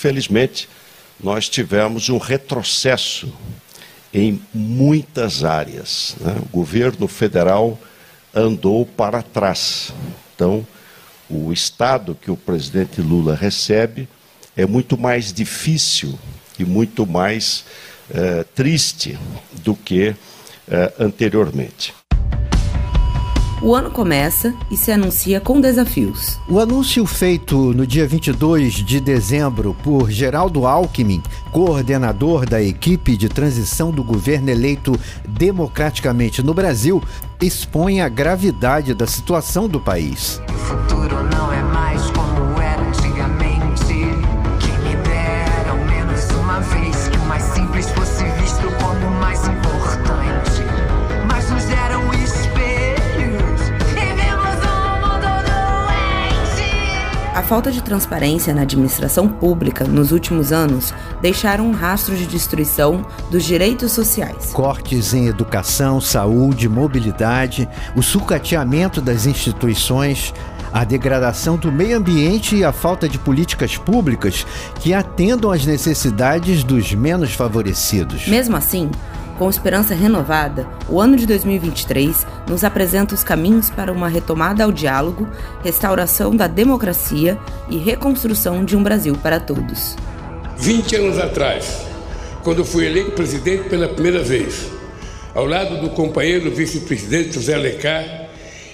infelizmente, nós tivemos um retrocesso em muitas áreas. Né? O governo federal andou para trás. Então, o Estado que o presidente Lula recebe é muito mais difícil e muito mais eh, triste do que eh, anteriormente. O ano começa e se anuncia com desafios. O anúncio feito no dia 22 de dezembro por Geraldo Alckmin, coordenador da equipe de transição do governo eleito democraticamente no Brasil, expõe a gravidade da situação do país. O futuro não é falta de transparência na administração pública nos últimos anos deixaram um rastro de destruição dos direitos sociais. Cortes em educação, saúde, mobilidade, o sucateamento das instituições, a degradação do meio ambiente e a falta de políticas públicas que atendam às necessidades dos menos favorecidos. Mesmo assim, com esperança renovada, o ano de 2023 nos apresenta os caminhos para uma retomada ao diálogo, restauração da democracia e reconstrução de um Brasil para todos. 20 anos atrás, quando fui eleito presidente pela primeira vez, ao lado do companheiro vice-presidente José Alencar,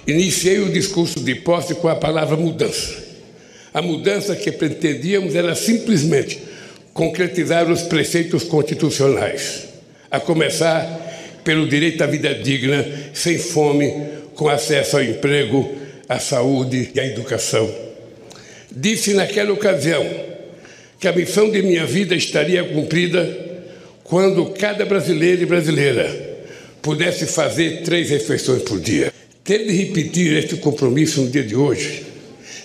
iniciei o discurso de posse com a palavra mudança. A mudança que pretendíamos era simplesmente concretizar os preceitos constitucionais, a começar pelo direito à vida digna, sem fome, com acesso ao emprego, à saúde e à educação. Disse naquela ocasião que a missão de minha vida estaria cumprida quando cada brasileiro e brasileira pudesse fazer três refeições por dia. Ter de repetir este compromisso no dia de hoje,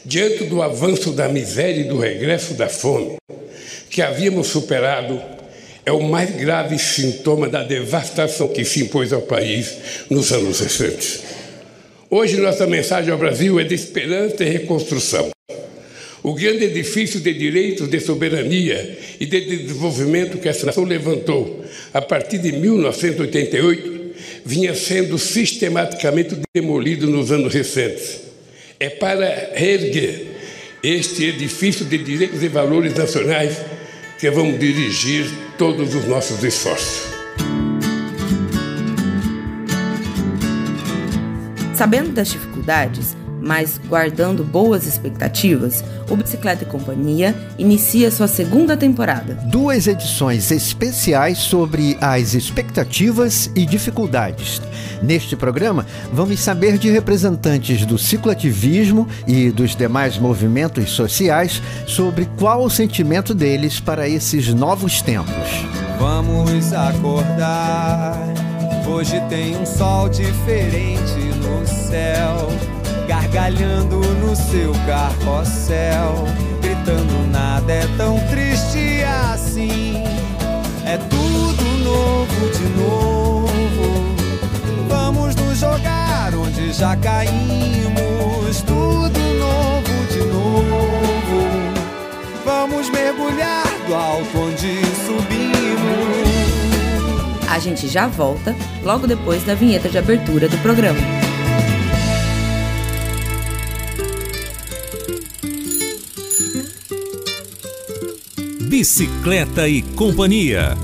diante do avanço da miséria e do regresso da fome, que havíamos superado, é o mais grave sintoma da devastação que se impôs ao país nos anos recentes. Hoje, nossa mensagem ao Brasil é de esperança e reconstrução. O grande edifício de direitos, de soberania e de desenvolvimento que essa nação levantou a partir de 1988 vinha sendo sistematicamente demolido nos anos recentes. É para reerguer este edifício de direitos e valores nacionais que vamos dirigir todos os nossos esforços. Sabendo das dificuldades, mas guardando boas expectativas, o Bicicleta e Companhia inicia sua segunda temporada. Duas edições especiais sobre as expectativas e dificuldades. Neste programa, vamos saber de representantes do cicloativismo e dos demais movimentos sociais sobre qual o sentimento deles para esses novos tempos. Vamos acordar. Hoje tem um sol diferente no céu, gargalhando no seu carrossel, gritando nada é tão triste assim. É tudo novo de novo. Vamos nos jogar onde já caímos, tudo novo de novo. Vamos mergulhar do alto onde subimos. A gente já volta logo depois da vinheta de abertura do programa. Bicicleta e Companhia.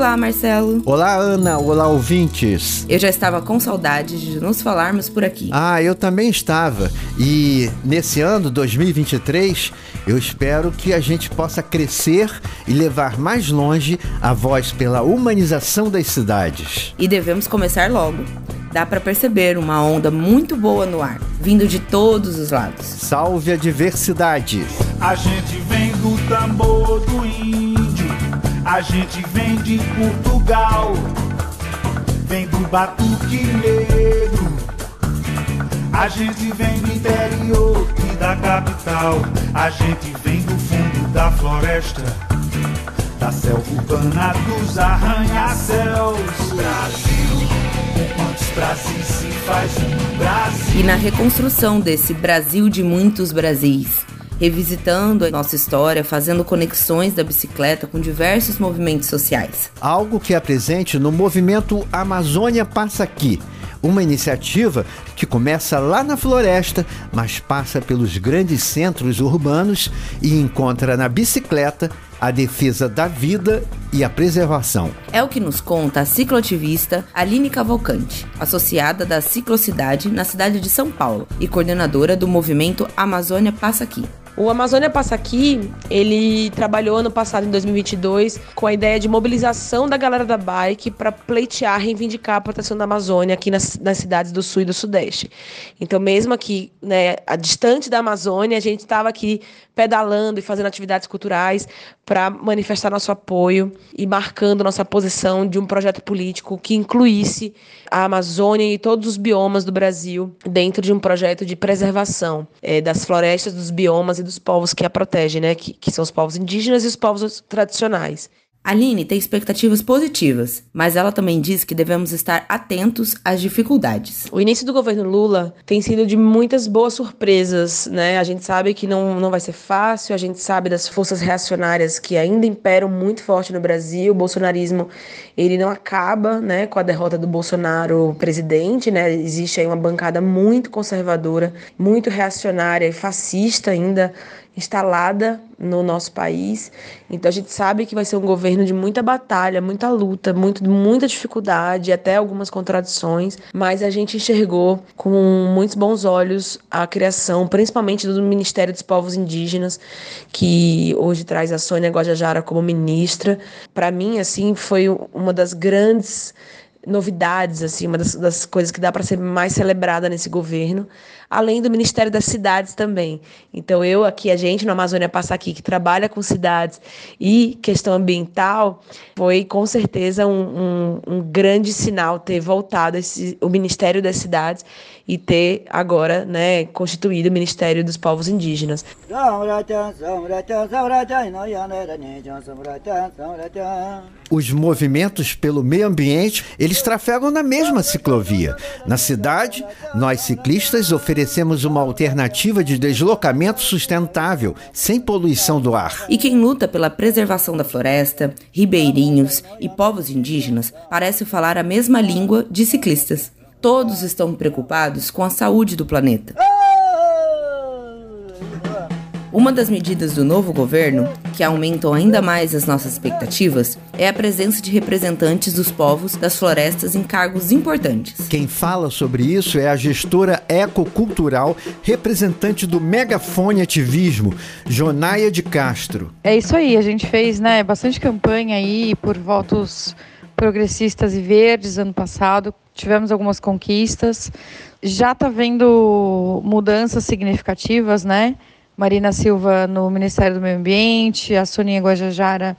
Olá, Marcelo. Olá, Ana. Olá, ouvintes. Eu já estava com saudades de nos falarmos por aqui. Ah, eu também estava. E nesse ano 2023, eu espero que a gente possa crescer e levar mais longe a voz pela humanização das cidades. E devemos começar logo. Dá para perceber uma onda muito boa no ar, vindo de todos os lados. Salve a diversidade. A gente vem do tambor do índio, a gente vem de Portugal, vem do batuque negro, a gente vem do interior e da capital, a gente vem do fundo da floresta, da selva urbana dos arranha-céus. Brasil? E na reconstrução desse Brasil de muitos Brasis, revisitando a nossa história, fazendo conexões da bicicleta com diversos movimentos sociais. Algo que é presente no movimento Amazônia Passa Aqui, uma iniciativa que começa lá na floresta, mas passa pelos grandes centros urbanos e encontra na bicicleta a defesa da vida e a preservação. É o que nos conta a cicloativista Aline Cavalcante, associada da Ciclocidade na cidade de São Paulo e coordenadora do movimento Amazônia Passa Aqui. O Amazônia Passa Aqui, ele trabalhou ano passado, em 2022, com a ideia de mobilização da galera da bike para pleitear, reivindicar a proteção da Amazônia aqui nas, nas, cidades do Sul e do Sudeste. Então, mesmo aqui, né, distante da Amazônia, a gente estava aqui pedalando e fazendo atividades culturais para manifestar nosso apoio e marcando nossa posição de um projeto político que incluísse a Amazônia e todos os biomas do Brasil dentro de um projeto de preservação é, das florestas, dos biomas e dos povos que a protegem, né? Que, que são os povos indígenas e os povos tradicionais. Aline tem expectativas positivas, mas ela também diz que devemos estar atentos às dificuldades. O início do governo Lula tem sido de muitas boas surpresas, né? A gente sabe que não, não vai ser fácil, a gente sabe das forças reacionárias que ainda imperam muito forte no Brasil. O bolsonarismo, ele não acaba, né, com a derrota do Bolsonaro presidente, né? Existe aí uma bancada muito conservadora, muito reacionária e fascista ainda instalada no nosso país. Então a gente sabe que vai ser um governo de muita batalha, muita luta, muito, muita dificuldade, até algumas contradições, mas a gente enxergou com muitos bons olhos a criação, principalmente do Ministério dos Povos Indígenas, que hoje traz a Sônia Guajajara como ministra. Para mim, assim, foi uma das grandes novidades, assim, uma das, das coisas que dá para ser mais celebrada nesse governo, além do Ministério das Cidades também. Então, eu aqui, a gente no Amazônia Passa Aqui, que trabalha com cidades e questão ambiental, foi com certeza um, um, um grande sinal ter voltado esse, o Ministério das Cidades e ter agora né, constituído o Ministério dos Povos Indígenas. Os movimentos pelo meio ambiente, eles trafegam na mesma ciclovia. Na cidade, nós ciclistas oferecemos uma alternativa de deslocamento sustentável, sem poluição do ar. E quem luta pela preservação da floresta, ribeirinhos e povos indígenas parece falar a mesma língua de ciclistas. Todos estão preocupados com a saúde do planeta. Uma das medidas do novo governo, que aumentam ainda mais as nossas expectativas, é a presença de representantes dos povos das florestas em cargos importantes. Quem fala sobre isso é a gestora ecocultural, representante do megafone ativismo, Jonaia de Castro. É isso aí, a gente fez né, bastante campanha aí por votos progressistas e verdes ano passado, tivemos algumas conquistas. Já está vendo mudanças significativas, né? Marina Silva no Ministério do Meio Ambiente, a Soninha Guajajara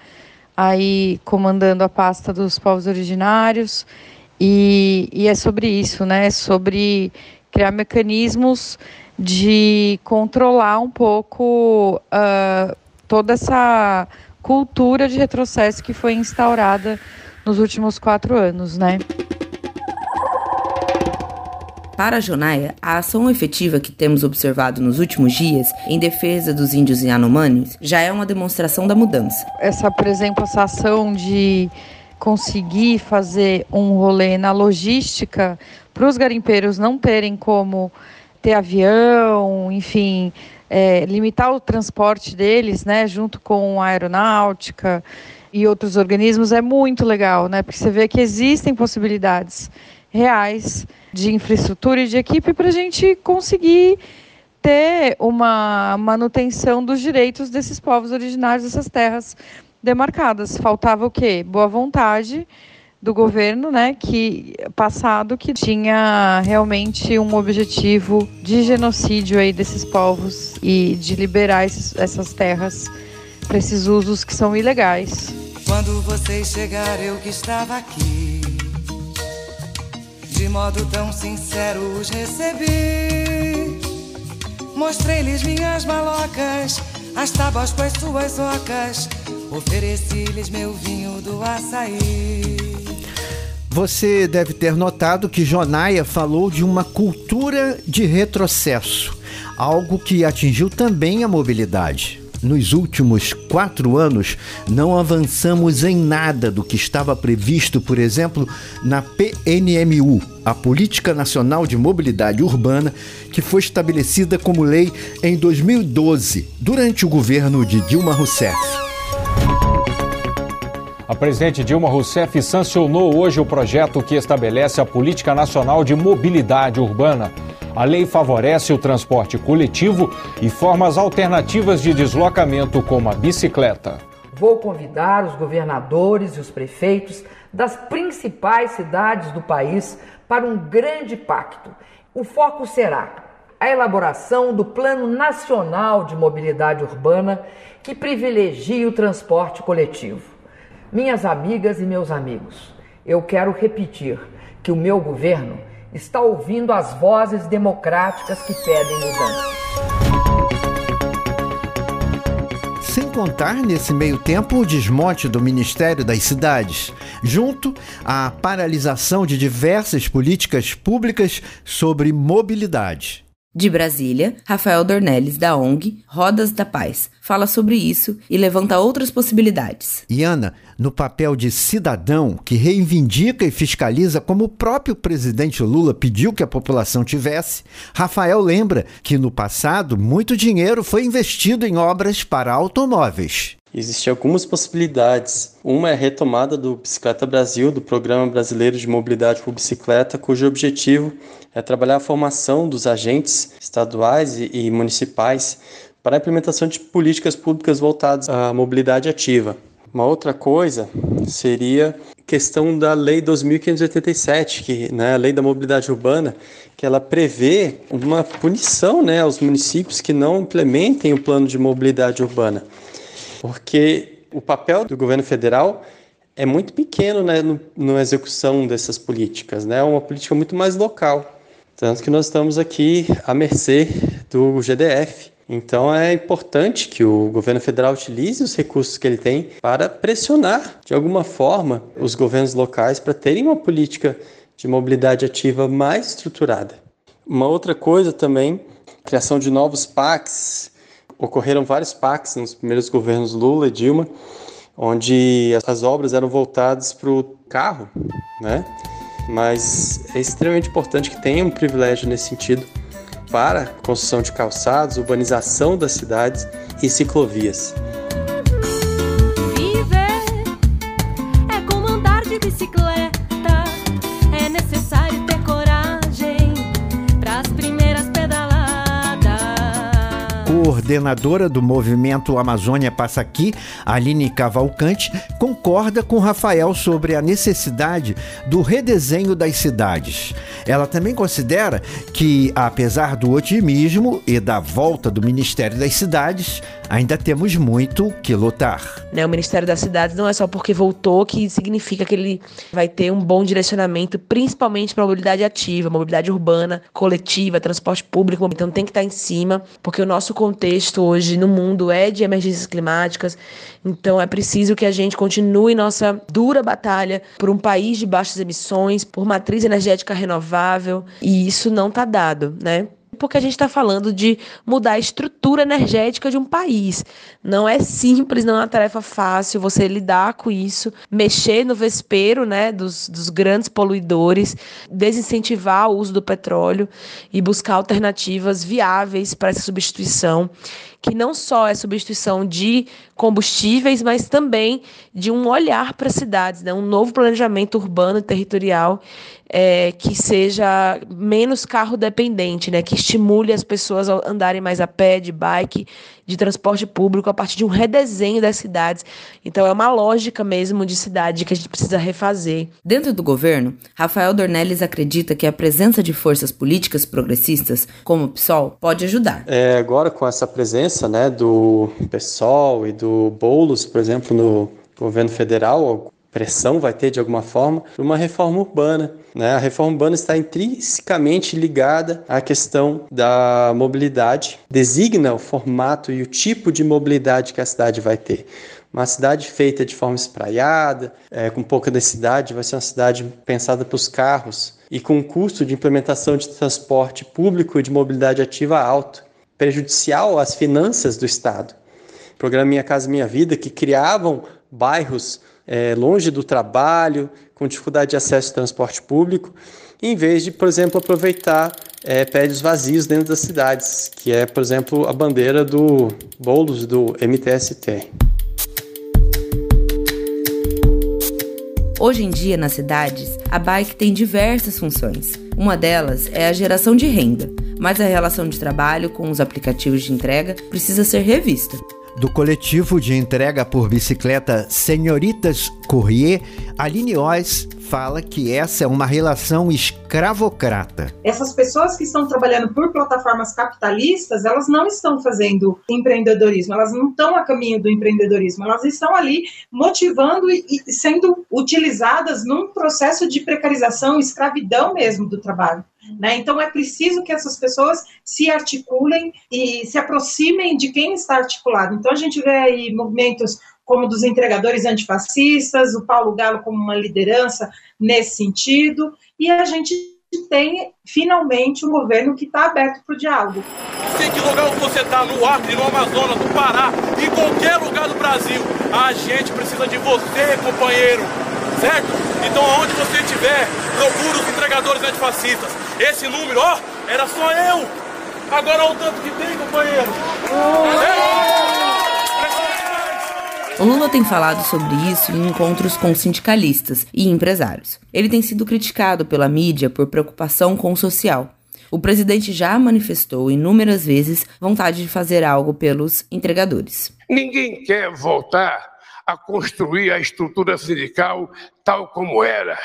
aí comandando a pasta dos povos originários. E, e é sobre isso, né? É sobre criar mecanismos de controlar um pouco uh, toda essa cultura de retrocesso que foi instaurada nos últimos quatro anos, né? Para a Jonaia, a ação efetiva que temos observado nos últimos dias em defesa dos índios Yanomamis já é uma demonstração da mudança. Essa, por exemplo, essa ação de conseguir fazer um rolê na logística para os garimpeiros não terem como ter avião, enfim, é, limitar o transporte deles, né, junto com a aeronáutica e outros organismos é muito legal, né? Porque você vê que existem possibilidades reais de infraestrutura e de equipe para a gente conseguir ter uma manutenção dos direitos desses povos originários dessas terras demarcadas. Faltava o quê? Boa vontade do governo, né, que passado que tinha realmente um objetivo de genocídio aí desses povos e de liberar esses, essas terras para esses usos que são ilegais. Quando vocês chegaram, eu que estava aqui. De modo tão sincero os recebi. Mostrei-lhes minhas malocas, as tábuas com as suas ocas. Ofereci-lhes meu vinho do açaí. Você deve ter notado que Jonaia falou de uma cultura de retrocesso, algo que atingiu também a mobilidade. Nos últimos quatro anos, não avançamos em nada do que estava previsto, por exemplo, na PNMU, a Política Nacional de Mobilidade Urbana, que foi estabelecida como lei em 2012, durante o governo de Dilma Rousseff. A presidente Dilma Rousseff sancionou hoje o projeto que estabelece a Política Nacional de Mobilidade Urbana. A lei favorece o transporte coletivo e formas alternativas de deslocamento, como a bicicleta. Vou convidar os governadores e os prefeitos das principais cidades do país para um grande pacto. O foco será a elaboração do Plano Nacional de Mobilidade Urbana que privilegie o transporte coletivo. Minhas amigas e meus amigos, eu quero repetir que o meu governo está ouvindo as vozes democráticas que pedem mudança. Sem contar, nesse meio tempo, o desmonte do Ministério das Cidades, junto à paralisação de diversas políticas públicas sobre mobilidade. De Brasília, Rafael Dornelles, da ONG Rodas da Paz, fala sobre isso e levanta outras possibilidades. E Ana, no papel de cidadão que reivindica e fiscaliza como o próprio presidente Lula pediu que a população tivesse, Rafael lembra que no passado muito dinheiro foi investido em obras para automóveis. Existem algumas possibilidades. Uma é a retomada do Bicicleta Brasil, do Programa Brasileiro de Mobilidade por Bicicleta, cujo objetivo é trabalhar a formação dos agentes estaduais e municipais para a implementação de políticas públicas voltadas à mobilidade ativa. Uma outra coisa seria questão da Lei 2587, que né, a Lei da Mobilidade Urbana, que ela prevê uma punição né, aos municípios que não implementem o plano de mobilidade urbana porque o papel do governo federal é muito pequeno né, no, na execução dessas políticas, né? É uma política muito mais local. Tanto que nós estamos aqui à mercê do GDF. Então é importante que o governo federal utilize os recursos que ele tem para pressionar, de alguma forma, os governos locais para terem uma política de mobilidade ativa mais estruturada. Uma outra coisa também, criação de novos PACs ocorreram vários pactos nos primeiros governos Lula e Dilma, onde as obras eram voltadas para o carro, né? Mas é extremamente importante que tenha um privilégio nesse sentido para construção de calçados, urbanização das cidades e ciclovias. Coordenadora do movimento Amazônia Passa Aqui, Aline Cavalcante, concorda com Rafael sobre a necessidade do redesenho das cidades. Ela também considera que, apesar do otimismo e da volta do Ministério das Cidades, ainda temos muito que lutar. Né, o Ministério das Cidades não é só porque voltou que significa que ele vai ter um bom direcionamento, principalmente para a mobilidade ativa, mobilidade urbana, coletiva, transporte público. Então tem que estar em cima, porque o nosso contexto hoje no mundo é de emergências climáticas. Então é preciso que a gente continue nossa dura batalha por um país de baixas emissões, por matriz energética renovável, e isso não está dado, né? Porque a gente está falando de mudar a estrutura energética de um país. Não é simples, não é uma tarefa fácil você lidar com isso, mexer no vespeiro né, dos, dos grandes poluidores, desincentivar o uso do petróleo e buscar alternativas viáveis para essa substituição que não só é substituição de combustíveis, mas também de um olhar para as cidades, né? um novo planejamento urbano e territorial é, que seja menos carro dependente, né? que estimule as pessoas a andarem mais a pé, de bike, de transporte público, a partir de um redesenho das cidades. Então é uma lógica mesmo de cidade que a gente precisa refazer. Dentro do governo, Rafael Dornelles acredita que a presença de forças políticas progressistas, como o PSOL, pode ajudar. É, agora com essa presença né, do PSOL e do Boulos, por exemplo, no governo federal, pressão vai ter de alguma forma, uma reforma urbana. Né? A reforma urbana está intrinsecamente ligada à questão da mobilidade, designa o formato e o tipo de mobilidade que a cidade vai ter. Uma cidade feita de forma espraiada, é, com pouca densidade, vai ser uma cidade pensada para os carros e com um custo de implementação de transporte público e de mobilidade ativa alto, prejudicial às finanças do Estado. O programa Minha Casa Minha Vida, que criavam bairros é, longe do trabalho, com dificuldade de acesso ao transporte público, em vez de, por exemplo, aproveitar é, prédios vazios dentro das cidades, que é, por exemplo, a bandeira do Boulos do MTST. Hoje em dia, nas cidades, a bike tem diversas funções. Uma delas é a geração de renda, mas a relação de trabalho com os aplicativos de entrega precisa ser revista do coletivo de entrega por bicicleta Senhoritas Courrier, Aline Oz fala que essa é uma relação escravocrata. Essas pessoas que estão trabalhando por plataformas capitalistas, elas não estão fazendo empreendedorismo, elas não estão a caminho do empreendedorismo, elas estão ali motivando e sendo utilizadas num processo de precarização, escravidão mesmo do trabalho. Né? Então é preciso que essas pessoas se articulem e se aproximem de quem está articulado. Então a gente vê aí movimentos como dos entregadores antifascistas, o Paulo Galo como uma liderança nesse sentido, e a gente tem finalmente um governo que está aberto para o diálogo. Sei que lugar você está, no Acre, no Amazonas, no Pará, em qualquer lugar do Brasil, a gente precisa de você, companheiro, certo? Então, aonde você estiver, procure os entregadores antifascistas. Esse número, ó, era só eu. Agora olha o tanto que tem, companheiro. O Lula tem falado sobre isso em encontros com sindicalistas e empresários. Ele tem sido criticado pela mídia por preocupação com o social. O presidente já manifestou inúmeras vezes vontade de fazer algo pelos entregadores. Ninguém quer voltar a construir a estrutura sindical tal como era.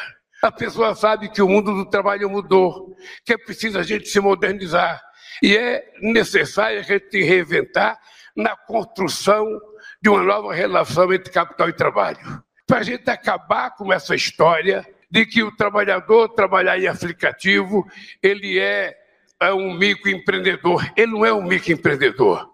A pessoa sabe que o mundo do trabalho mudou, que é preciso a gente se modernizar e é necessário a gente reinventar na construção de uma nova relação entre capital e trabalho. Para a gente acabar com essa história de que o trabalhador trabalhar em aplicativo, ele é, é um microempreendedor. Ele não é um microempreendedor.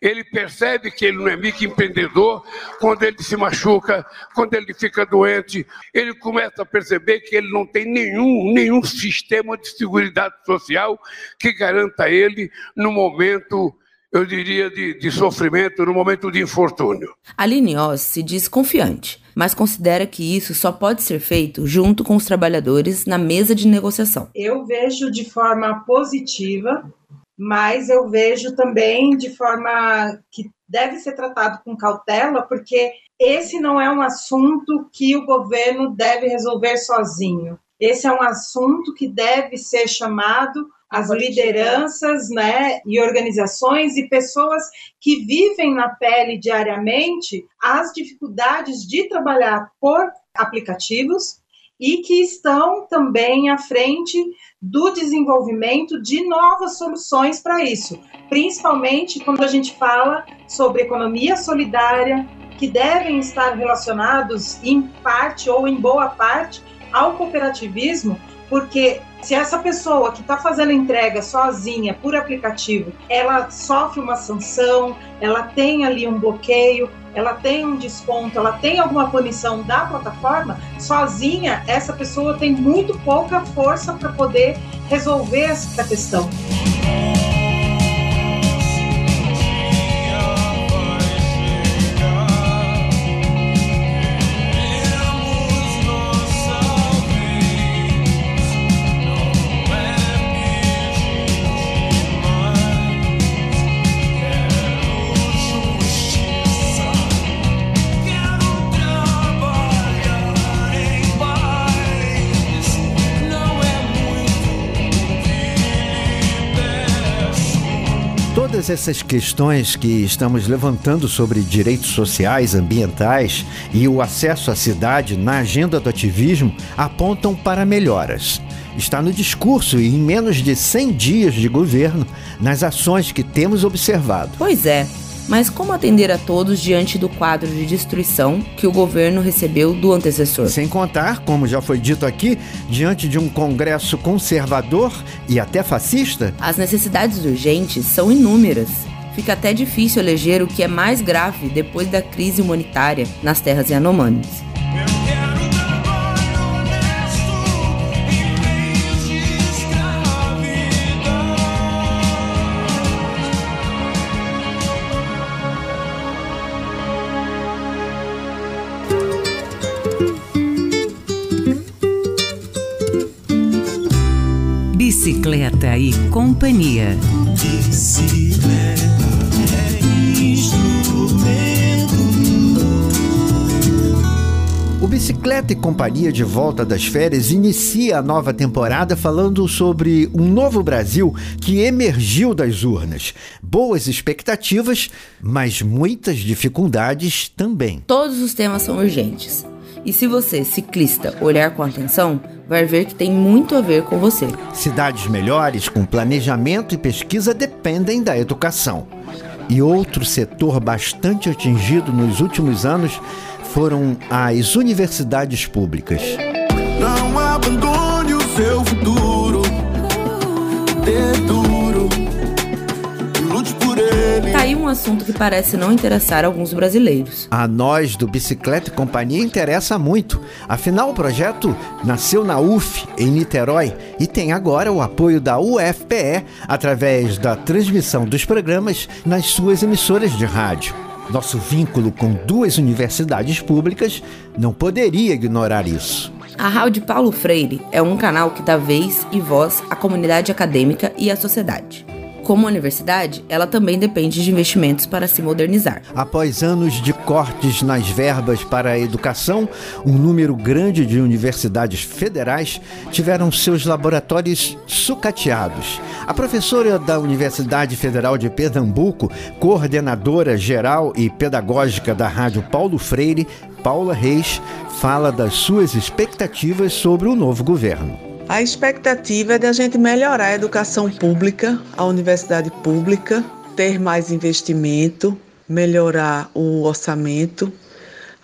Ele percebe que ele não é microempreendedor quando ele se machuca, quando ele fica doente. Ele começa a perceber que ele não tem nenhum, nenhum sistema de segurança social que garanta ele no momento eu diria, de, de, sofrimento no momento de infortúnio. Aline Oz se diz confiante, mas considera que isso só pode ser feito junto com os trabalhadores na mesa de negociação. Eu vejo de forma positiva mas eu vejo também de forma que deve ser tratado com cautela, porque esse não é um assunto que o governo deve resolver sozinho. Esse é um assunto que deve ser chamado as lideranças, né, e organizações e pessoas que vivem na pele diariamente as dificuldades de trabalhar por aplicativos e que estão também à frente do desenvolvimento de novas soluções para isso, principalmente quando a gente fala sobre economia solidária, que devem estar relacionados em parte ou em boa parte ao cooperativismo, porque se essa pessoa que está fazendo entrega sozinha por aplicativo, ela sofre uma sanção, ela tem ali um bloqueio, ela tem um desconto, ela tem alguma punição da plataforma, sozinha essa pessoa tem muito pouca força para poder resolver essa questão. Todas essas questões que estamos levantando sobre direitos sociais, ambientais e o acesso à cidade na agenda do ativismo apontam para melhoras. Está no discurso e em menos de 100 dias de governo, nas ações que temos observado. Pois é. Mas como atender a todos diante do quadro de destruição que o governo recebeu do antecessor? Sem contar, como já foi dito aqui, diante de um Congresso conservador e até fascista? As necessidades urgentes são inúmeras. Fica até difícil eleger o que é mais grave depois da crise humanitária nas terras Yanomamis. Bicicleta e companhia. Bicicleta é instrumento. O Bicicleta e Companhia de Volta das Férias inicia a nova temporada falando sobre um novo Brasil que emergiu das urnas. Boas expectativas, mas muitas dificuldades também. Todos os temas são urgentes. E se você, ciclista, olhar com atenção, vai ver que tem muito a ver com você. Cidades melhores, com planejamento e pesquisa, dependem da educação. E outro setor bastante atingido nos últimos anos foram as universidades públicas. Não abandone o seu futuro. Um assunto que parece não interessar alguns brasileiros. A nós do Bicicleta e Companhia interessa muito. Afinal, o projeto nasceu na UF, em Niterói, e tem agora o apoio da UFPE através da transmissão dos programas nas suas emissoras de rádio. Nosso vínculo com duas universidades públicas não poderia ignorar isso. A Rádio Paulo Freire é um canal que dá vez e voz à comunidade acadêmica e à sociedade. Como universidade, ela também depende de investimentos para se modernizar. Após anos de cortes nas verbas para a educação, um número grande de universidades federais tiveram seus laboratórios sucateados. A professora da Universidade Federal de Pernambuco, coordenadora geral e pedagógica da Rádio Paulo Freire, Paula Reis, fala das suas expectativas sobre o novo governo. A expectativa é de a gente melhorar a educação pública, a universidade pública, ter mais investimento, melhorar o orçamento,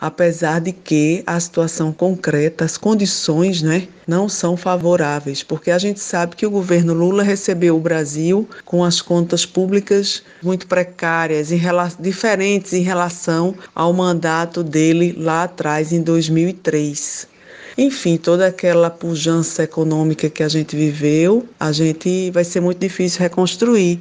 apesar de que a situação concreta, as condições, né, não são favoráveis, porque a gente sabe que o governo Lula recebeu o Brasil com as contas públicas muito precárias, em diferentes em relação ao mandato dele lá atrás, em 2003. Enfim, toda aquela pujança econômica que a gente viveu, a gente vai ser muito difícil reconstruir.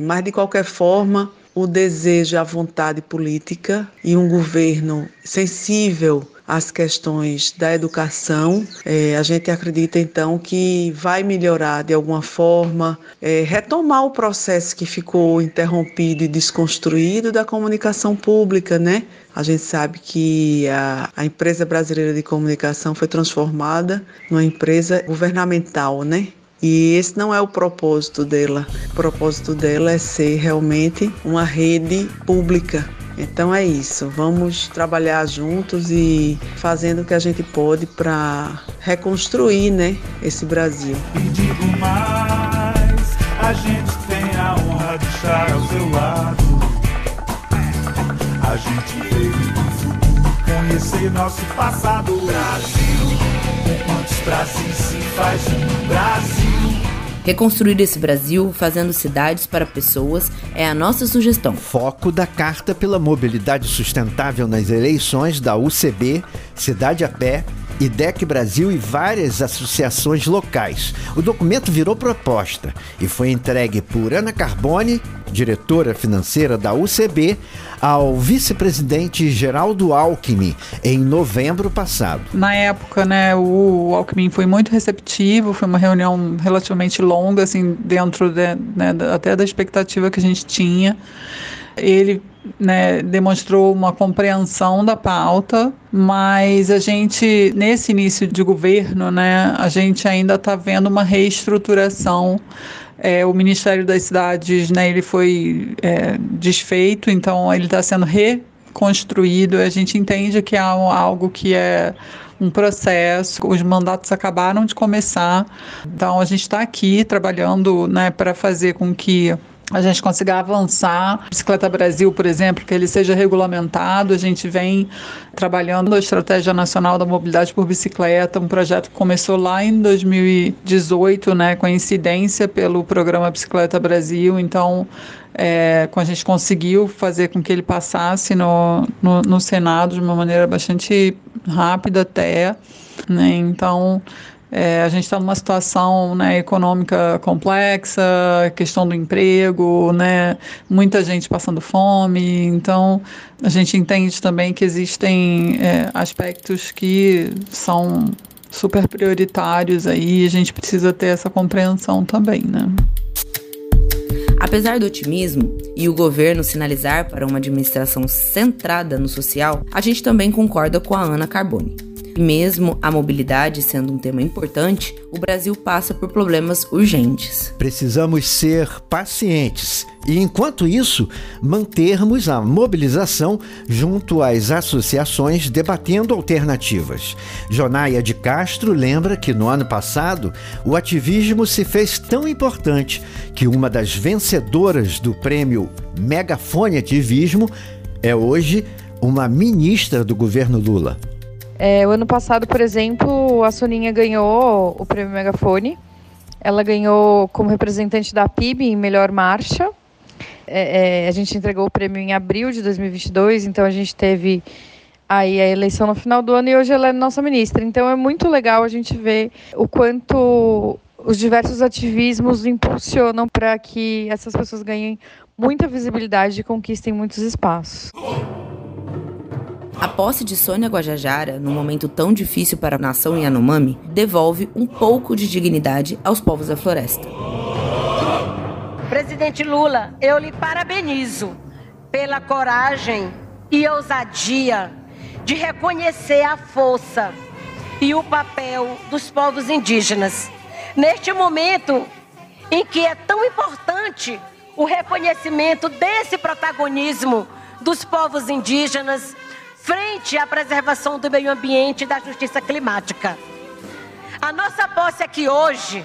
Mas, de qualquer forma, o desejo, a vontade política e um governo sensível às questões da educação, é, a gente acredita então que vai melhorar de alguma forma, é, retomar o processo que ficou interrompido e desconstruído da comunicação pública, né? A gente sabe que a, a empresa brasileira de comunicação foi transformada numa empresa governamental, né? E esse não é o propósito dela. O propósito dela é ser realmente uma rede pública. Então é isso. Vamos trabalhar juntos e fazendo o que a gente pode para reconstruir, né, esse Brasil. E digo mais, a gente tem a honra de estar ao seu lado. A gente veio conhecer nosso passado. Brasil, quantos Brasis se faz um Brasil? Reconstruir esse Brasil fazendo cidades para pessoas é a nossa sugestão. Foco da Carta pela Mobilidade Sustentável nas eleições da UCB, Cidade a Pé, IDEC Brasil e várias associações locais. O documento virou proposta e foi entregue por Ana Carbone, diretora financeira da UCB, ao vice-presidente Geraldo Alckmin em novembro passado. Na época, né, o Alckmin foi muito receptivo, foi uma reunião relativamente longa, assim, dentro de, né, até da expectativa que a gente tinha. Ele né, demonstrou uma compreensão da pauta, mas a gente, nesse início de governo, né, a gente ainda está vendo uma reestruturação. É, o Ministério das Cidades, né, ele foi é, desfeito, então ele está sendo reconstruído. A gente entende que é algo que é um processo, os mandatos acabaram de começar, então a gente está aqui trabalhando né, para fazer com que a gente consiga avançar. Bicicleta Brasil, por exemplo, que ele seja regulamentado. A gente vem trabalhando a Estratégia Nacional da Mobilidade por Bicicleta, um projeto que começou lá em 2018, né, com incidência pelo programa Bicicleta Brasil. Então, é, a gente conseguiu fazer com que ele passasse no, no, no Senado de uma maneira bastante rápida até. Né? Então, é, a gente está numa situação né, econômica complexa, questão do emprego, né, muita gente passando fome. Então, a gente entende também que existem é, aspectos que são super prioritários aí, a gente precisa ter essa compreensão também, né? Apesar do otimismo e o governo sinalizar para uma administração centrada no social, a gente também concorda com a Ana Carboni. E mesmo a mobilidade sendo um tema importante, o Brasil passa por problemas urgentes. Precisamos ser pacientes e, enquanto isso, mantermos a mobilização junto às associações debatendo alternativas. Jonaia de Castro lembra que no ano passado o ativismo se fez tão importante que uma das vencedoras do prêmio Megafone Ativismo é hoje uma ministra do governo Lula. É, o ano passado, por exemplo, a Soninha ganhou o prêmio Megafone. Ela ganhou como representante da PIB em melhor marcha. É, é, a gente entregou o prêmio em abril de 2022, então a gente teve aí a eleição no final do ano e hoje ela é nossa ministra. Então é muito legal a gente ver o quanto os diversos ativismos impulsionam para que essas pessoas ganhem muita visibilidade e conquistem muitos espaços. A posse de Sônia Guajajara, num momento tão difícil para a nação Yanomami, devolve um pouco de dignidade aos povos da floresta. Presidente Lula, eu lhe parabenizo pela coragem e ousadia de reconhecer a força e o papel dos povos indígenas. Neste momento em que é tão importante o reconhecimento desse protagonismo dos povos indígenas frente à preservação do meio ambiente e da justiça climática. A nossa posse aqui hoje,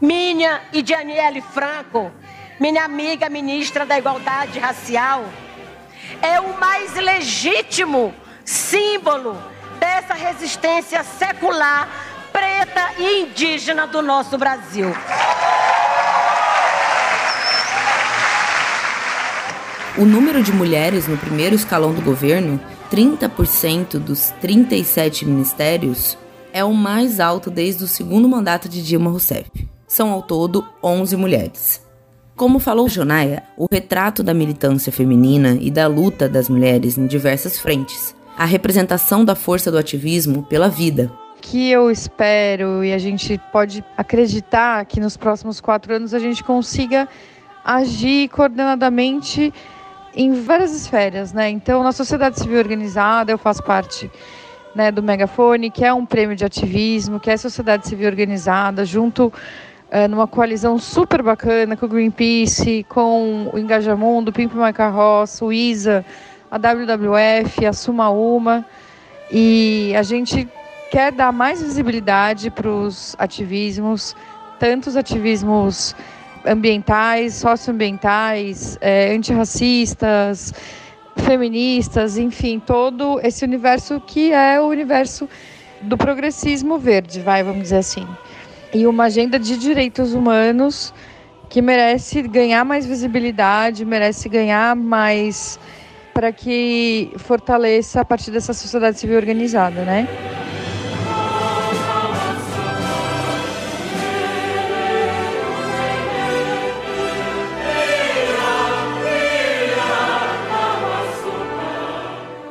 minha e de Aniele Franco, minha amiga ministra da Igualdade Racial, é o mais legítimo símbolo dessa resistência secular, preta e indígena do nosso Brasil. O número de mulheres no primeiro escalão do governo 30% dos 37 ministérios é o mais alto desde o segundo mandato de Dilma Rousseff. São ao todo 11 mulheres. Como falou Jonaia, o retrato da militância feminina e da luta das mulheres em diversas frentes, a representação da força do ativismo pela vida. Que eu espero e a gente pode acreditar que nos próximos quatro anos a gente consiga agir coordenadamente em várias esferas, né? Então, na sociedade civil organizada, eu faço parte né, do Megafone, que é um prêmio de ativismo, que é sociedade civil organizada, junto uh, numa coalizão super bacana com o Greenpeace, com o Engajamundo, Pimp My Carroça, o ISA, a WWF, a Suma Uma, e a gente quer dar mais visibilidade para os ativismos, tanto os ativismos ambientais, socioambientais, é, antirracistas, feministas, enfim, todo esse universo que é o universo do progressismo verde, vai, vamos dizer assim. E uma agenda de direitos humanos que merece ganhar mais visibilidade, merece ganhar mais para que fortaleça a partir dessa sociedade civil organizada, né?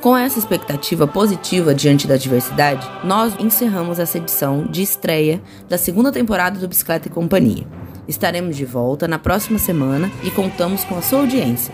Com essa expectativa positiva diante da diversidade, nós encerramos essa edição de estreia da segunda temporada do Bicicleta e Companhia. Estaremos de volta na próxima semana e contamos com a sua audiência.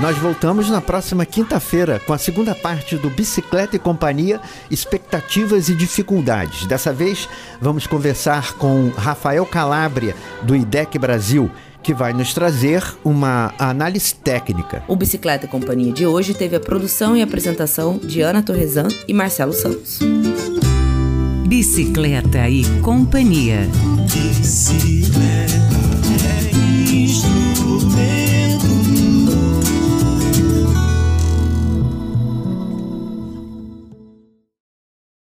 Nós voltamos na próxima quinta-feira com a segunda parte do Bicicleta e Companhia Expectativas e Dificuldades. Dessa vez, vamos conversar com Rafael Calabria, do IDEC Brasil que vai nos trazer uma análise técnica. O Bicicleta Companhia de hoje teve a produção e apresentação de Ana Torresan e Marcelo Santos. Bicicleta e Companhia. Bicicleta.